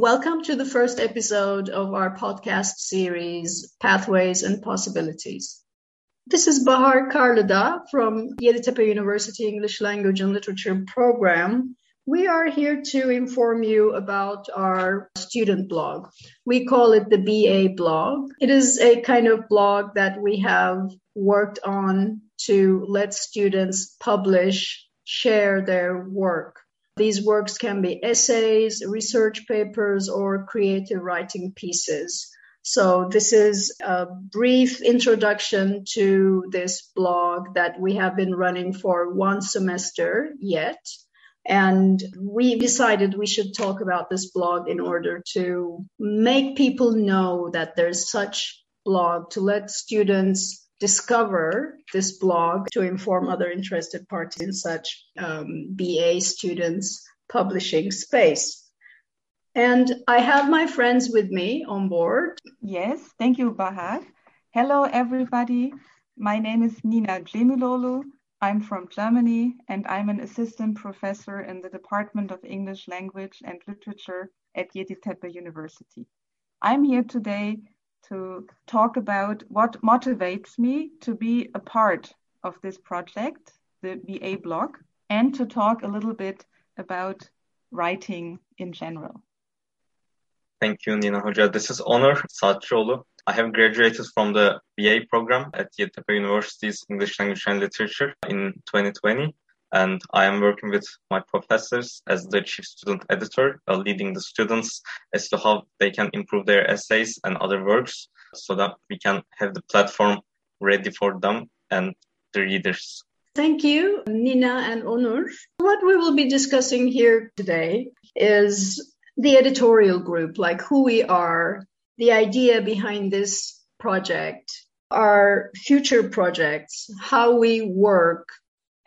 Welcome to the first episode of our podcast series, Pathways and Possibilities. This is Bahar Karlıdağ from Yeditepe University English Language and Literature program. We are here to inform you about our student blog. We call it the BA blog. It is a kind of blog that we have worked on to let students publish, share their work these works can be essays, research papers, or creative writing pieces. So this is a brief introduction to this blog that we have been running for one semester yet. And we decided we should talk about this blog in order to make people know that there's such blog to let students discover this blog to inform other interested parties in such um, BA students publishing space. And I have my friends with me on board. Yes, thank you, Bahar. Hello, everybody. My name is Nina Cemiloğlu. I'm from Germany and I'm an assistant professor in the Department of English Language and Literature at Yeditepe University. I'm here today to talk about what motivates me to be a part of this project, the BA blog, and to talk a little bit about writing in general. Thank you, Nina Hoca. This is Onur Saatçioğlu. I have graduated from the BA program at Yeditepe University's English Language and Literature in 2020 and I am working with my professors as the chief student editor, uh, leading the students as to how they can improve their essays and other works so that we can have the platform ready for them and the readers. Thank you, Nina and Onur. What we will be discussing here today is the editorial group, like who we are, the idea behind this project, our future projects, how we work,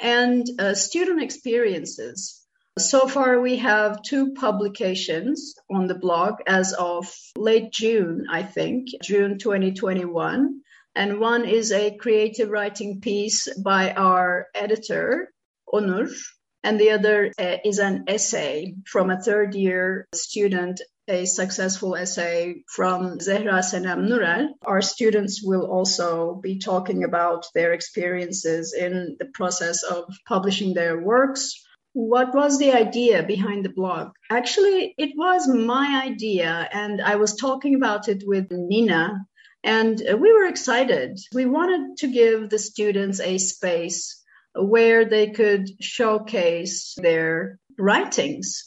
and uh, student experiences. So far, we have two publications on the blog as of late June, I think, June 2021. And one is a creative writing piece by our editor, Onur, and the other uh, is an essay from a third year student a successful essay from Zehra Senem Nurel. Our students will also be talking about their experiences in the process of publishing their works. What was the idea behind the blog? Actually, it was my idea, and I was talking about it with Nina, and we were excited. We wanted to give the students a space where they could showcase their writings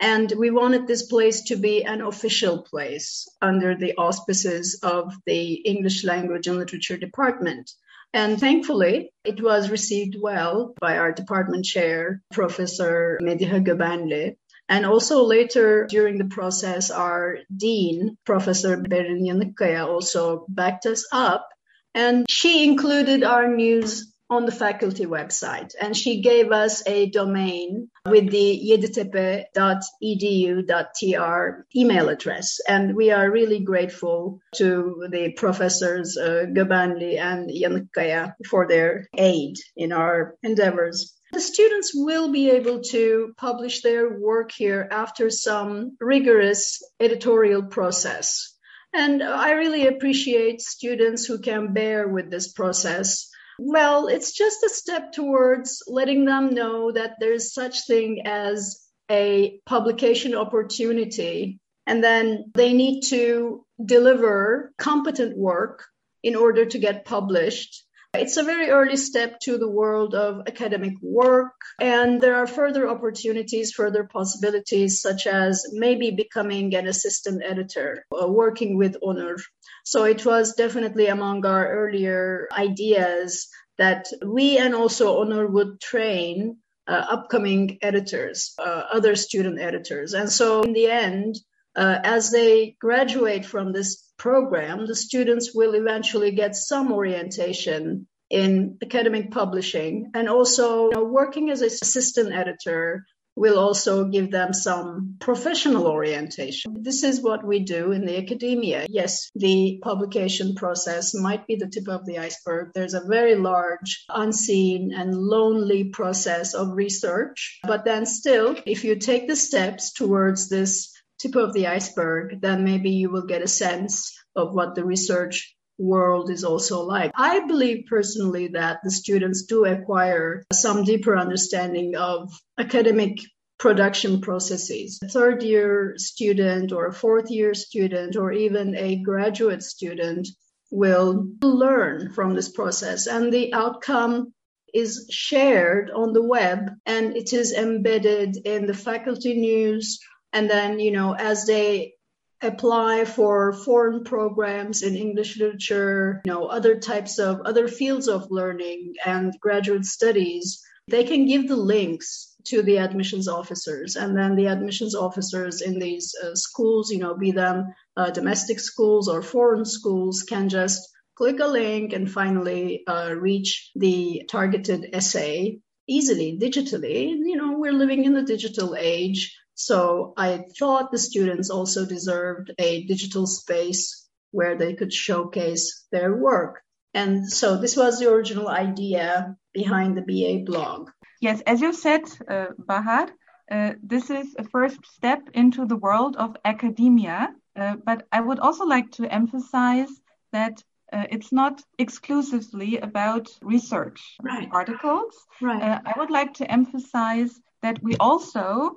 and we wanted this place to be an official place under the auspices of the English Language and Literature Department. And thankfully, it was received well by our department chair, Professor Mediha Göbenli. And also later during the process, our dean, Professor Berin also backed us up. And she included our news on the faculty website and she gave us a domain with the yeditepe.edu.tr email address and we are really grateful to the professors uh, Göbenli and Yanıkkaya for their aid in our endeavors. The students will be able to publish their work here after some rigorous editorial process. And I really appreciate students who can bear with this process well, it's just a step towards letting them know that there's such thing as a publication opportunity and then they need to deliver competent work in order to get published. It's a very early step to the world of academic work, and there are further opportunities, further possibilities, such as maybe becoming an assistant editor, or working with Onur. so it was definitely among our earlier ideas that we and also Onur would train uh, upcoming editors, uh, other student editors. And so in the end, uh, as they graduate from this program, the students will eventually get some orientation in academic publishing and also you know, working as an assistant editor will also give them some professional orientation. This is what we do in the academia. Yes, the publication process might be the tip of the iceberg. There's a very large, unseen, and lonely process of research. But then, still, if you take the steps towards this tip of the iceberg, then maybe you will get a sense of what the research world is also like. I believe personally that the students do acquire some deeper understanding of academic production processes. A third year student or a fourth year student or even a graduate student will learn from this process and the outcome is shared on the web and it is embedded in the faculty news and then you know as they apply for foreign programs in English literature, you know, other types of other fields of learning and graduate studies, they can give the links to the admissions officers. And then the admissions officers in these uh, schools you know be them uh, domestic schools or foreign schools can just click a link and finally uh, reach the targeted essay easily digitally. You know we're living in the digital age so I thought the students also deserved a digital space where they could showcase their work. And so this was the original idea behind the BA blog. Yes, as you said, uh, Bahar, uh, this is a first step into the world of academia. Uh, but I would also like to emphasize that uh, it's not exclusively about research right. articles. Right. Uh, I would like to emphasize that we also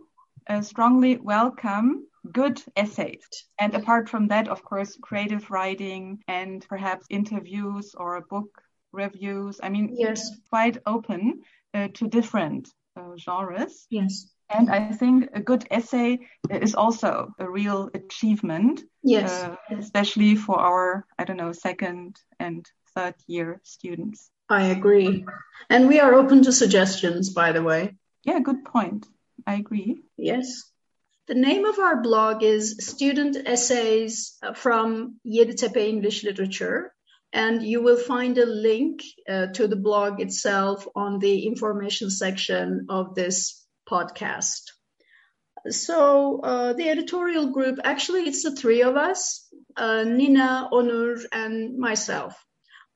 uh, strongly welcome good essays. And apart from that, of course, creative writing and perhaps interviews or book reviews. I mean, yes, quite open uh, to different uh, genres. Yes. And I think a good essay is also a real achievement. Yes. Uh, especially for our, I don't know, second and third year students. I agree. And we are open to suggestions, by the way. Yeah, good point. I agree. Yes. The name of our blog is Student Essays from Yeditepe English Literature. And you will find a link uh, to the blog itself on the information section of this podcast. So, uh, the editorial group actually, it's the three of us uh, Nina, Onur, and myself.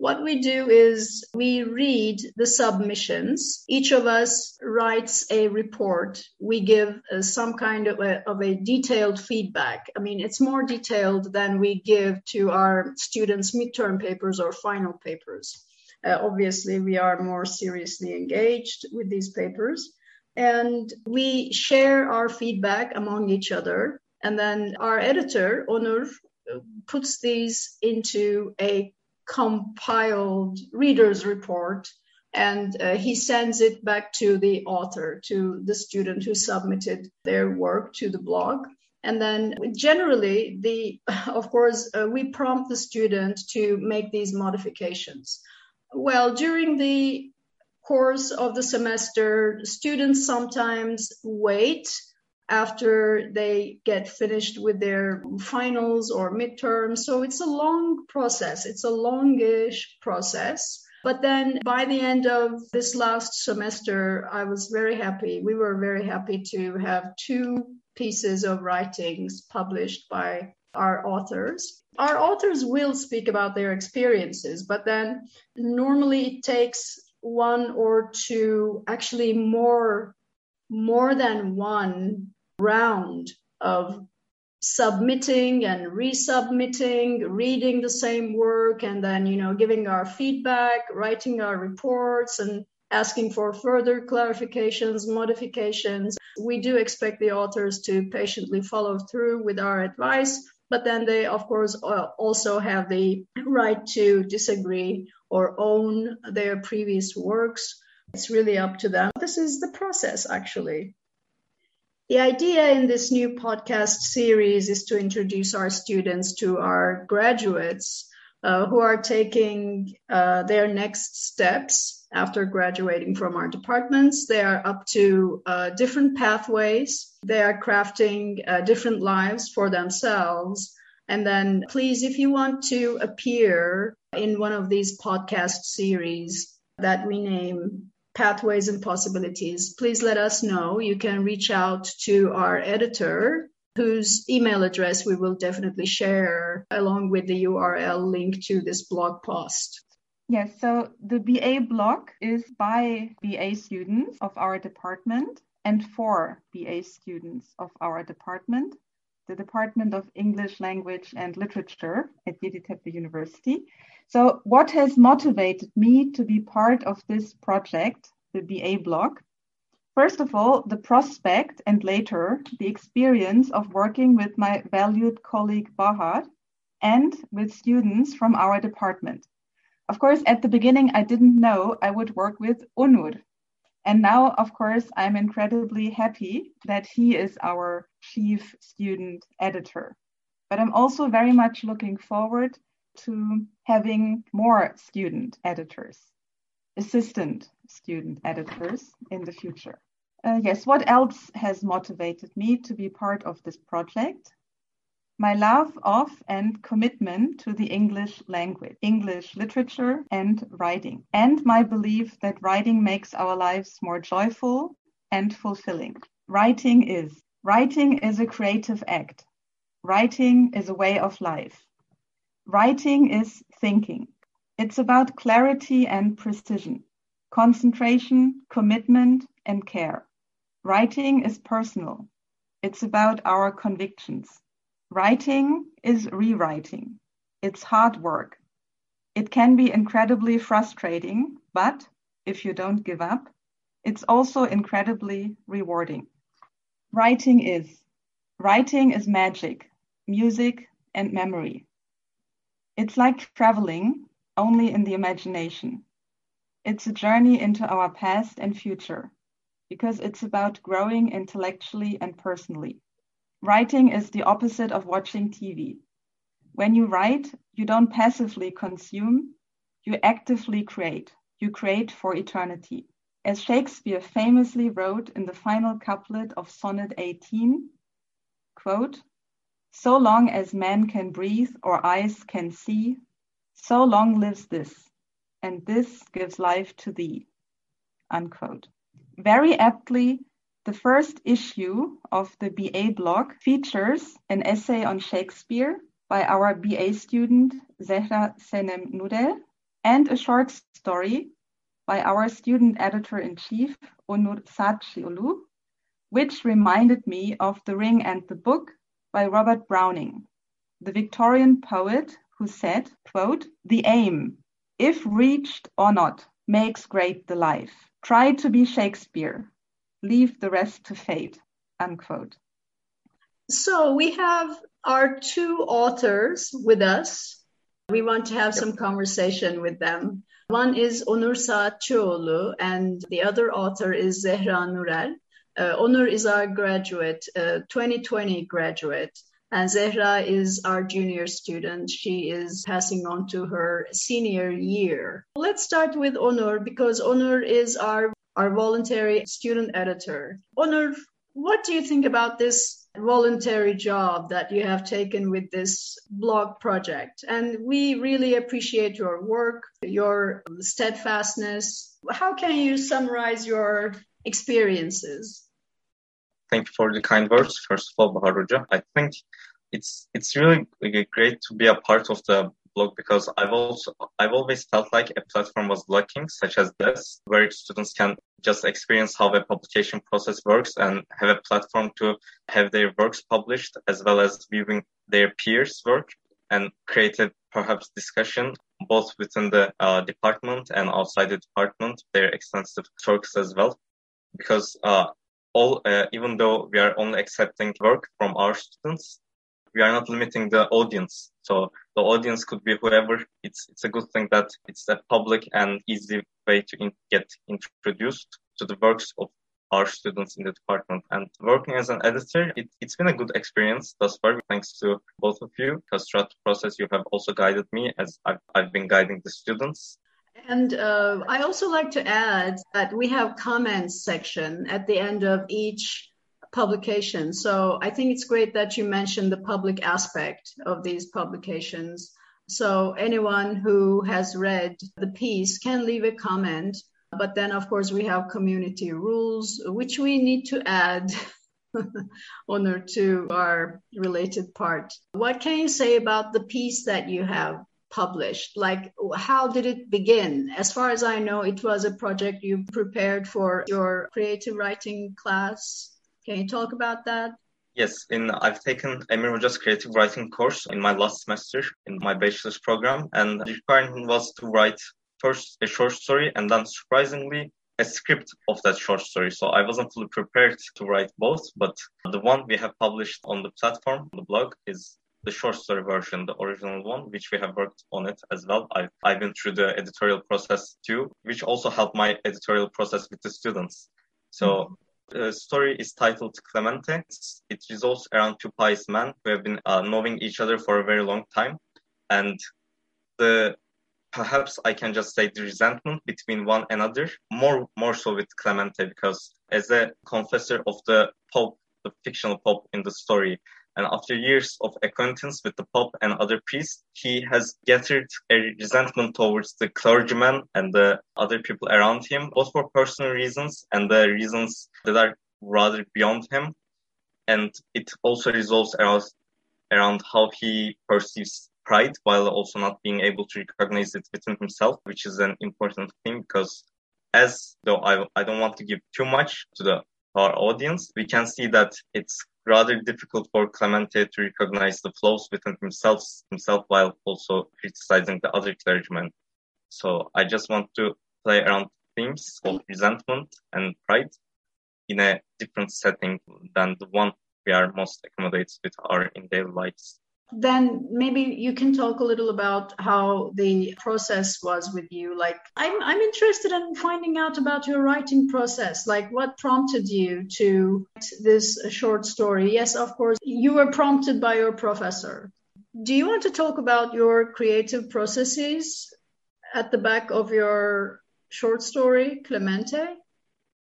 What we do is we read the submissions. Each of us writes a report. We give uh, some kind of a, of a detailed feedback. I mean, it's more detailed than we give to our students' midterm papers or final papers. Uh, obviously, we are more seriously engaged with these papers. And we share our feedback among each other. And then our editor, Onur, puts these into a compiled reader's report and uh, he sends it back to the author, to the student who submitted their work to the blog. And then generally, the of course, uh, we prompt the student to make these modifications. Well, during the course of the semester, students sometimes wait after they get finished with their finals or midterms. So it's a long process. It's a longish process. But then by the end of this last semester, I was very happy. We were very happy to have two pieces of writings published by our authors. Our authors will speak about their experiences, but then normally it takes one or two, actually more more than one round of submitting and resubmitting, reading the same work, and then, you know, giving our feedback, writing our reports, and asking for further clarifications, modifications. We do expect the authors to patiently follow through with our advice, but then they, of course, uh, also have the right to disagree or own their previous works. It's really up to them. This is the process, actually. The idea in this new podcast series is to introduce our students to our graduates uh, who are taking uh, their next steps after graduating from our departments. They are up to uh, different pathways. They are crafting uh, different lives for themselves. And then, please, if you want to appear in one of these podcast series that we name pathways and possibilities, please let us know. You can reach out to our editor, whose email address we will definitely share along with the URL link to this blog post. Yes, so the BA blog is by BA students of our department and for BA students of our department. The Department of English Language and Literature at Yeditepe University. So, what has motivated me to be part of this project, the BA blog? First of all, the prospect and later the experience of working with my valued colleague Bahar and with students from our department. Of course, at the beginning, I didn't know I would work with Onur. And now, of course, I'm incredibly happy that he is our chief student editor. But I'm also very much looking forward to having more student editors assistant student editors in the future. Uh, yes, what else has motivated me to be part of this project? My love of and commitment to the English language, English literature and writing, and my belief that writing makes our lives more joyful and fulfilling. Writing is. Writing is a creative act. Writing is a way of life. Writing is thinking. It's about clarity and precision, concentration, commitment, and care. Writing is personal. It's about our convictions. Writing is rewriting. It's hard work. It can be incredibly frustrating, but if you don't give up, it's also incredibly rewarding. Writing is. Writing is magic, music, and memory. It's like traveling, only in the imagination. It's a journey into our past and future because it's about growing intellectually and personally. Writing is the opposite of watching TV. When you write, you don't passively consume, you actively create. You create for eternity. As Shakespeare famously wrote in the final couplet of Sonnet 18, quote, so long as man can breathe or eyes can see, so long lives this, and this gives life to thee. Unquote. Very aptly, the first issue of the BA blog features an essay on Shakespeare by our BA student Zehra Senem Nurel and a short story by our student editor in chief Onur Saatçioğlu, which reminded me of The Ring and the Book by Robert Browning, the Victorian poet who said, quote, the aim, if reached or not, makes great the life. Try to be Shakespeare, leave the rest to fate, unquote. So we have our two authors with us. We want to have some conversation with them. One is Onur Saatçioğlu and the other author is Zehra Nurel. Uh, Onur is our graduate, uh, 2020 graduate, and Zehra is our junior student. She is passing on to her senior year. Let's start with Onur because Onur is our, our voluntary student editor. Onur, what do you think about this voluntary job that you have taken with this blog project? And we really appreciate your work, your steadfastness. How can you summarize your experiences? Thank you for the kind words. First of all, Bahar I think it's it's really great to be a part of the blog because I've also I've always felt like a platform was lacking, such as this, where students can just experience how the publication process works and have a platform to have their works published, as well as viewing their peers' work and create a perhaps discussion both within the uh, department and outside the department, their extensive talks as well. Because uh, all, uh, even though we are only accepting work from our students, we are not limiting the audience. So the audience could be whoever. It's it's a good thing that it's a public and easy way to in, get introduced to the works of our students in the department. And working as an editor, it, has been a good experience thus far, thanks to both of you, because throughout the process, you have also guided me as I've, I've been guiding the students. And uh, I also like to add that we have comments section at the end of each publication. So I think it's great that you mentioned the public aspect of these publications. So anyone who has read the piece can leave a comment. But then, of course, we have community rules, which we need to add on or to our related part. What can you say about the piece that you have published? Like, how did it begin? As far as I know, it was a project you prepared for your creative writing class. Can you talk about that? Yes, in I've taken Emir Hoca's creative writing course in my last semester in my bachelor's program, and the requirement was to write first a short story and then surprisingly a script of that short story. So I wasn't fully prepared to write both, but the one we have published on the platform, the blog, is the short story version, the original one, which we have worked on it as well. I've, I've been through the editorial process too, which also helped my editorial process with the students. So mm-hmm. The story is titled Clemente. It revolves around two pious men who have been uh, knowing each other for a very long time, and the perhaps I can just say the resentment between one another more more so with Clemente because as a confessor of the Pope, the fictional Pope in the story, and after years of acquaintance with the Pope and other priests, he has gathered a resentment towards the clergyman and the other people around him, both for personal reasons and the reasons that are rather beyond him. And it also resolves around, around how he perceives pride while also not being able to recognize it within himself, which is an important thing because as though I, I don't want to give too much to the our audience, we can see that it's rather difficult for Clemente to recognize the flaws within himself, himself while also criticizing the other clergymen. So I just want to play around themes of resentment and pride in a different setting than the one we are most accommodated with our in daily lives then maybe you can talk a little about how the process was with you. Like i'm i'm interested in finding out about your writing process. Like what prompted you to write this short story? Yes of course you were prompted by your professor. Do you want to talk about your creative processes at the back of your short story clemente?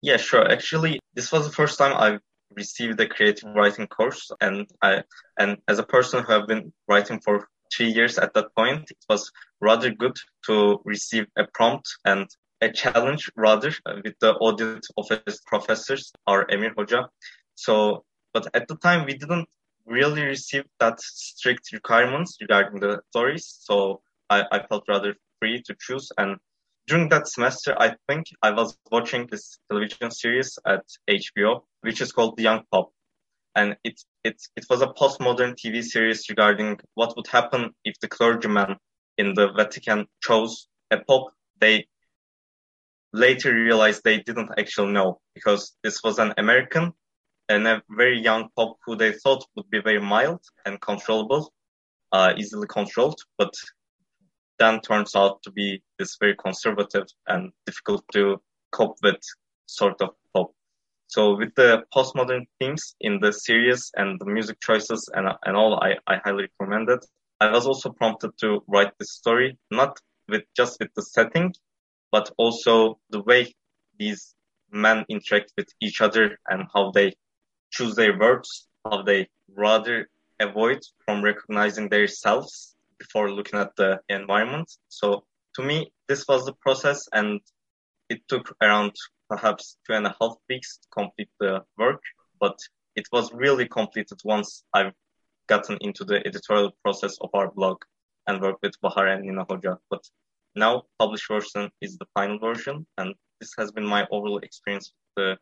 Yeah sure. Actually this was the first time i've received a creative writing course and I and as a person who have been writing for three years at that point, it was rather good to receive a prompt and a challenge rather with the audit office professors, our Emir Hoca. So, but at the time we didn't really receive that strict requirements regarding the stories. So I, I felt rather free to choose and during that semester, I think I was watching this television series at HBO, which is called The Young Pope. And it, it, it was a postmodern TV series regarding what would happen if the clergyman in the Vatican chose a pope they later realized they didn't actually know because this was an American and a very young pope who they thought would be very mild and controllable, uh, easily controlled, but then turns out to be this very conservative and difficult to cope with sort of pop. So with the postmodern themes in the series and the music choices and, and all, I, I highly recommend it. I was also prompted to write this story, not with just with the setting, but also the way these men interact with each other and how they choose their words, how they rather avoid from recognizing their selves before looking at the environment. So to me, this was the process and it took around perhaps two and a half weeks to complete the work, but it was really completed once I've gotten into the editorial process of our blog and worked with Bahar and Nina Hoca. But now published version is the final version and this has been my overall experience with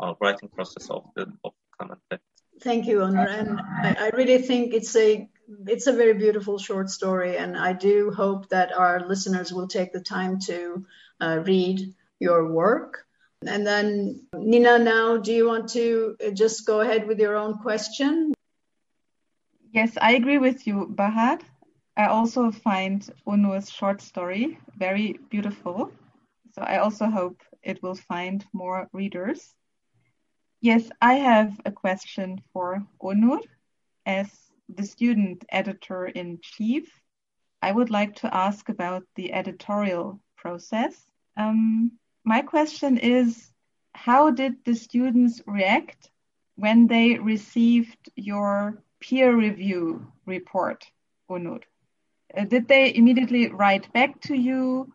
the uh, writing process of the of Clemente. Thank you, Onur. And I, I, really think it's a it's a very beautiful short story, and I do hope that our listeners will take the time to uh, read your work. And then, Nina, now, do you want to just go ahead with your own question? Yes, I agree with you, Bahar. I also find Onur's short story very beautiful. So I also hope it will find more readers. Yes, I have a question for Onur. As the student editor in chief, I would like to ask about the editorial process. Um, my question is How did the students react when they received your peer review report, Onur? Uh, did they immediately write back to you,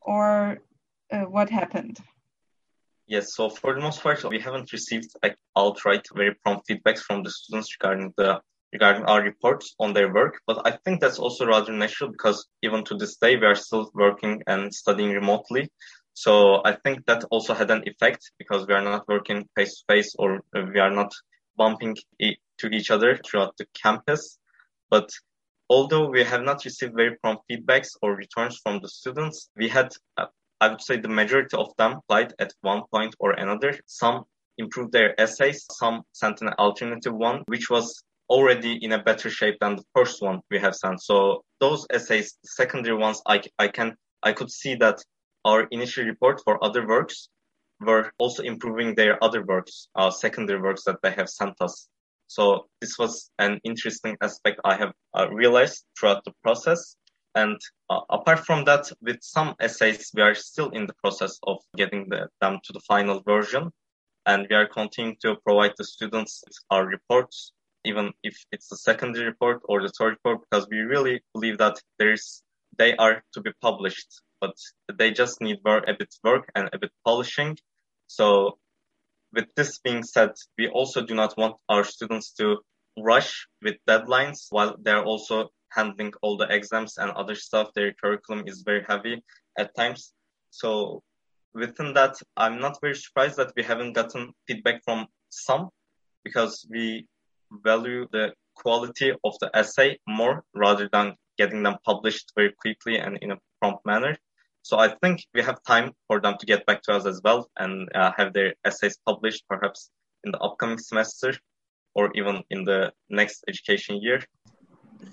or uh, what happened? Yes, so for the most part, we haven't received like outright very prompt feedbacks from the students regarding the regarding our reports on their work. But I think that's also rather natural because even to this day we are still working and studying remotely. So I think that also had an effect because we are not working face to face or we are not bumping to each other throughout the campus. But although we have not received very prompt feedbacks or returns from the students, we had, uh, I would say the majority of them applied at one point or another. Some improved their essays, some sent an alternative one, which was already in a better shape than the first one we have sent. So those essays, secondary ones, I, I can, I could see that our initial report for other works were also improving their other works, uh, secondary works that they have sent us. So this was an interesting aspect I have uh, realized throughout the process. And uh, apart from that, with some essays, we are still in the process of getting the, them to the final version. And we are continuing to provide the students our reports, even if it's the secondary report or the third report, because we really believe that there's, they are to be published, but they just need work, a bit work and a bit polishing. So with this being said, we also do not want our students to rush with deadlines while they're also handling all the exams and other stuff. Their curriculum is very heavy at times. So within that, I'm not very surprised that we haven't gotten feedback from some because we value the quality of the essay more rather than getting them published very quickly and in a prompt manner. So I think we have time for them to get back to us as well and uh, have their essays published perhaps in the upcoming semester or even in the next education year.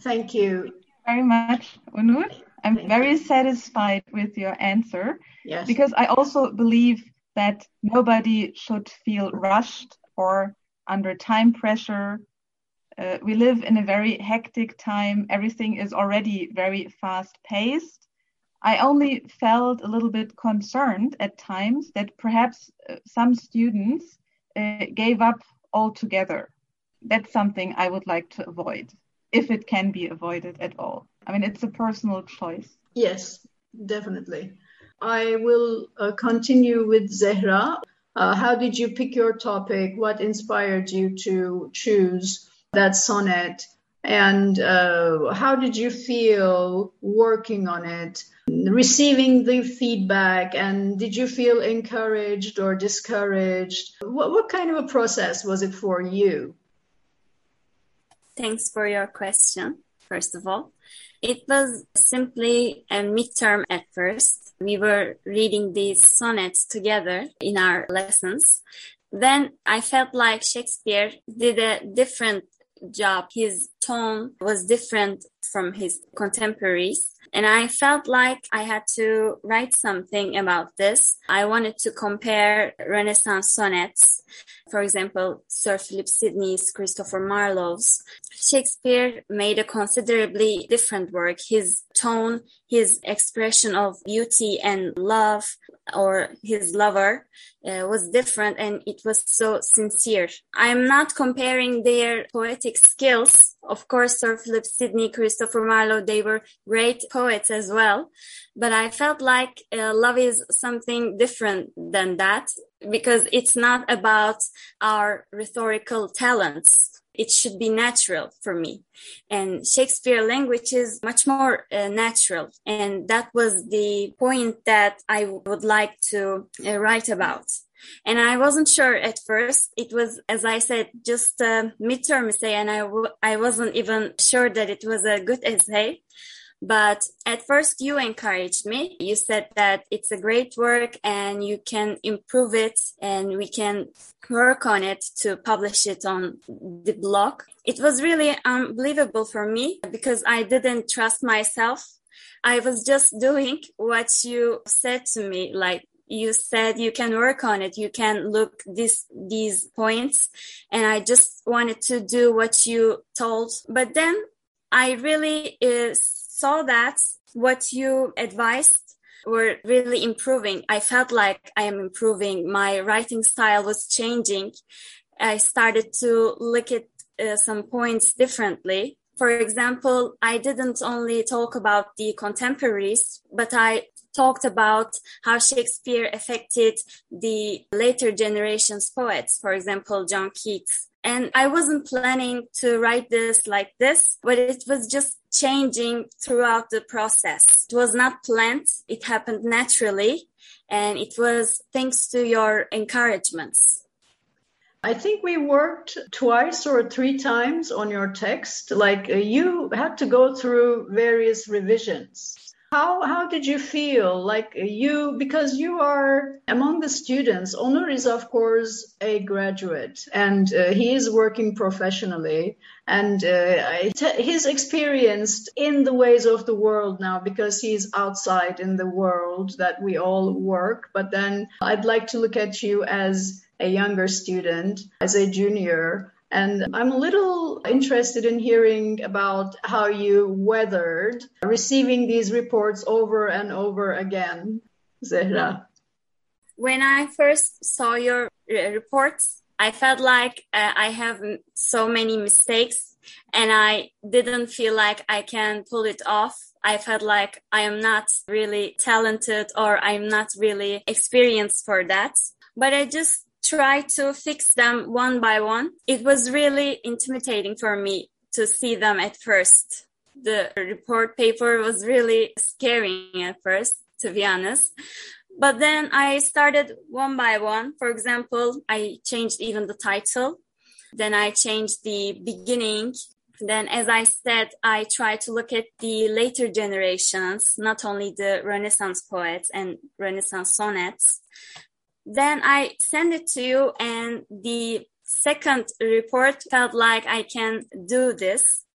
Thank you. Very much, Onur. I'm Thank very you. satisfied with your answer. Yes. Because I also believe that nobody should feel rushed or under time pressure. Uh, we live in a very hectic time. Everything is already very fast paced. I only felt a little bit concerned at times that perhaps uh, some students uh, gave up altogether. That's something I would like to avoid, if it can be avoided at all. I mean, it's a personal choice. Yes, definitely. I will uh, continue with Zehra. Uh, how did you pick your topic? What inspired you to choose that sonnet? And uh, how did you feel working on it, receiving the feedback? And did you feel encouraged or discouraged? What, what kind of a process was it for you? Thanks for your question, first of all. It was simply a midterm at first. We were reading these sonnets together in our lessons. Then I felt like Shakespeare did a different job. His tone was different from his contemporaries. And I felt like I had to write something about this. I wanted to compare Renaissance sonnets, for example, Sir Philip Sidney's, Christopher Marlowe's. Shakespeare made a considerably different work. His tone, his expression of beauty and love, or his lover, uh, was different and it was so sincere. I'm not comparing their poetic skills. Of course, Sir Philip Sidney, Christopher Marlowe, they were great poets as well. But I felt like uh, love is something different than that because it's not about our rhetorical talents it should be natural for me. And Shakespeare language is much more uh, natural. And that was the point that I would like to uh, write about. And I wasn't sure at first. It was, as I said, just a midterm essay, and I w- I wasn't even sure that it was a good essay. But at first you encouraged me. You said that it's a great work and you can improve it and we can work on it to publish it on the blog. It was really unbelievable for me because I didn't trust myself. I was just doing what you said to me, like you said you can work on it you can look this these points and i just wanted to do what you told but then i really uh, saw that what you advised were really improving. I felt like I am improving. My writing style was changing. I started to look at uh, some points differently. For example, I didn't only talk about the contemporaries, but I talked about how Shakespeare affected the later generations poets, for example, John Keats. And I wasn't planning to write this like this, but it was just changing throughout the process. It was not planned. It happened naturally. And it was thanks to your encouragements. I think we worked twice or three times on your text. Like uh, you had to go through various revisions. How how did you feel? Like you because you are among the students. Onur is of course a graduate and uh, he is working professionally and uh, he's experienced in the ways of the world now because he's outside in the world that we all work. But then I'd like to look at you as a younger student, as a junior. And I'm a little interested in hearing about how you weathered receiving these reports over and over again, Zehra. When I first saw your uh, reports, I felt like uh, I have so many mistakes and I didn't feel like I can pull it off. I felt like I am not really talented or I'm not really experienced for that. But I just try to fix them one by one. It was really intimidating for me to see them at first. The report paper was really scary at first, to be honest. But then I started one by one. For example, I changed even the title. Then I changed the beginning. Then, as I said, I try to look at the later generations, not only the Renaissance poets and Renaissance sonnets, then I send it to you and the second report felt like I can do this.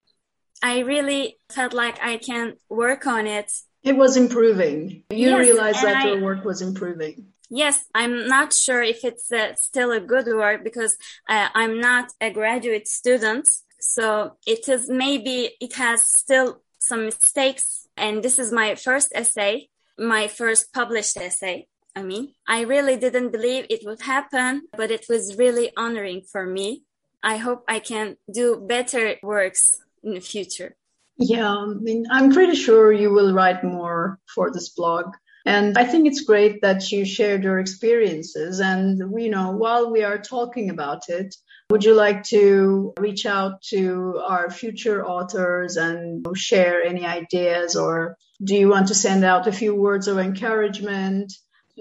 I really felt like I can work on it. It was improving. You yes, realized that I, your work was improving. Yes, I'm not sure if it's uh, still a good work because uh, I'm not a graduate student. So it is maybe it has still some mistakes. And this is my first essay, my first published essay. I mean, I really didn't believe it would happen, but it was really honoring for me. I hope I can do better works in the future. Yeah, I mean, I'm pretty sure you will write more for this blog. And I think it's great that you shared your experiences. And, you know, while we are talking about it, would you like to reach out to our future authors and share any ideas? Or do you want to send out a few words of encouragement?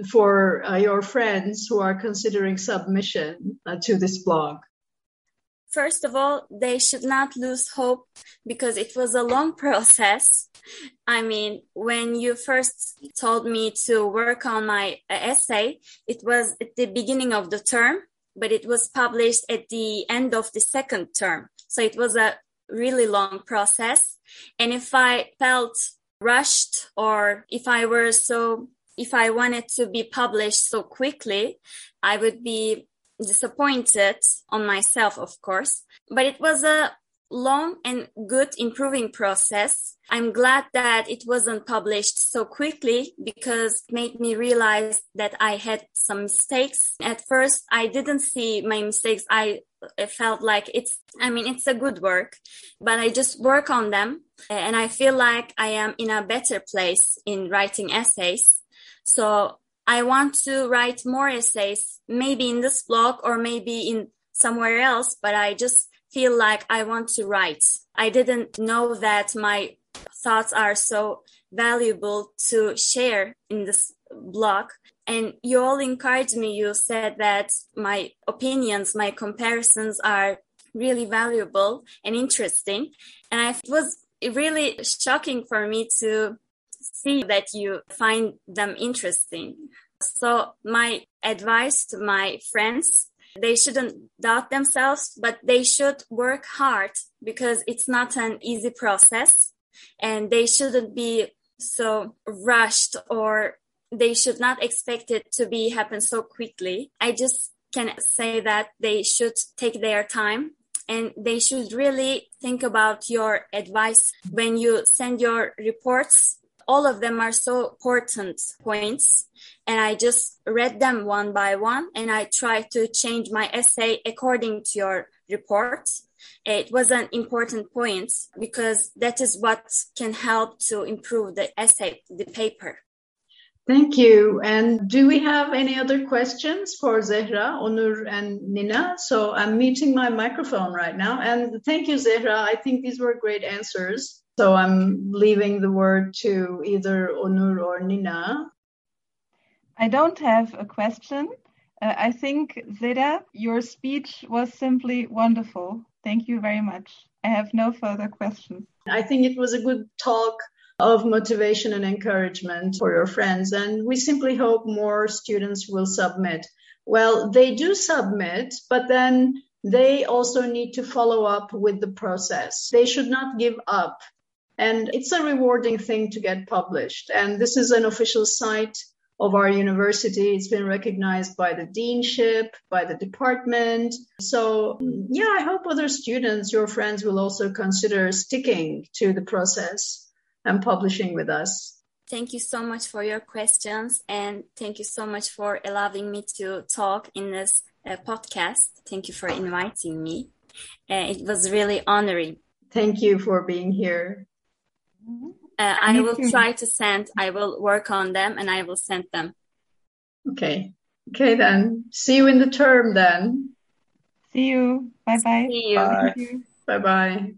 For uh, your friends who are considering submission uh, to this blog? First of all, they should not lose hope because it was a long process. I mean, when you first told me to work on my uh, essay, it was at the beginning of the term, but it was published at the end of the second term. So it was a really long process. And if I felt rushed or if I were so if I wanted to be published so quickly, I would be disappointed on myself, of course. But it was a long and good improving process. I'm glad that it wasn't published so quickly because it made me realize that I had some mistakes. At first, I didn't see my mistakes. I felt like it's, I mean, it's a good work, but I just work on them. And I feel like I am in a better place in writing essays. So I want to write more essays, maybe in this blog or maybe in somewhere else, but I just feel like I want to write. I didn't know that my thoughts are so valuable to share in this blog. And you all encouraged me. You said that my opinions, my comparisons are really valuable and interesting. And I, it was really shocking for me to see that you find them interesting. So my advice to my friends, they shouldn't doubt themselves, but they should work hard because it's not an easy process and they shouldn't be so rushed or they should not expect it to be happen so quickly. I just can say that they should take their time and they should really think about your advice when you send your reports all of them are so important points and I just read them one by one and I tried to change my essay according to your report. It was an important point because that is what can help to improve the essay, the paper. Thank you. And do we have any other questions for Zehra, Onur, and Nina? So I'm muting my microphone right now. And thank you, Zehra. I think these were great answers. So I'm leaving the word to either Onur or Nina. I don't have a question, Uh, I think, Zehra, your speech was simply wonderful. Thank you very much. I have no further questions. I think it was a good talk of motivation and encouragement for your friends. And we simply hope more students will submit. Well, they do submit, but then they also need to follow up with the process. They should not give up. And it's a rewarding thing to get published. And this is an official site of our university. It's been recognized by the deanship, by the department. So, yeah, I hope other students, your friends, will also consider sticking to the process and publishing with us. Thank you so much for your questions and thank you so much for allowing me to talk in this uh, podcast. Thank you for inviting me. Uh, it was really honoring. Thank you for being here. Uh, I will try to send, I will work on them and I will send them. Okay. Okay, then. See you in the term then. See you. Bye bye. See you. Bye bye. bye.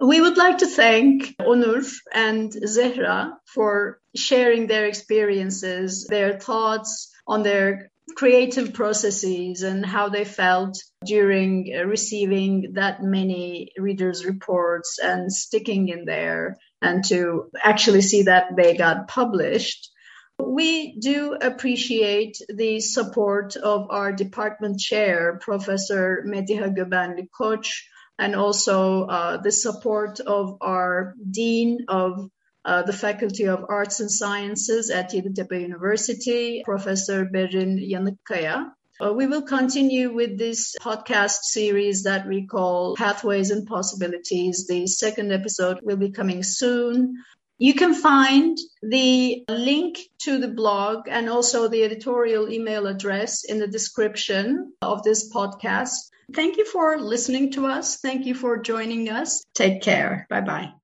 We would like to thank Onur and Zehra for sharing their experiences, their thoughts on their creative processes and how they felt during receiving that many readers' reports and sticking in there and to actually see that they got published. We do appreciate the support of our department chair, Professor Mediha Göbenli and also uh, the support of our Dean of uh, the Faculty of Arts and Sciences at Yeditepe University, Professor Berin Yanıkkaya. Uh, we will continue with this podcast series that we call Pathways and Possibilities. The second episode will be coming soon. You can find the link to the blog and also the editorial email address in the description of this podcast. Thank you for listening to us. Thank you for joining us. Take care. Bye bye.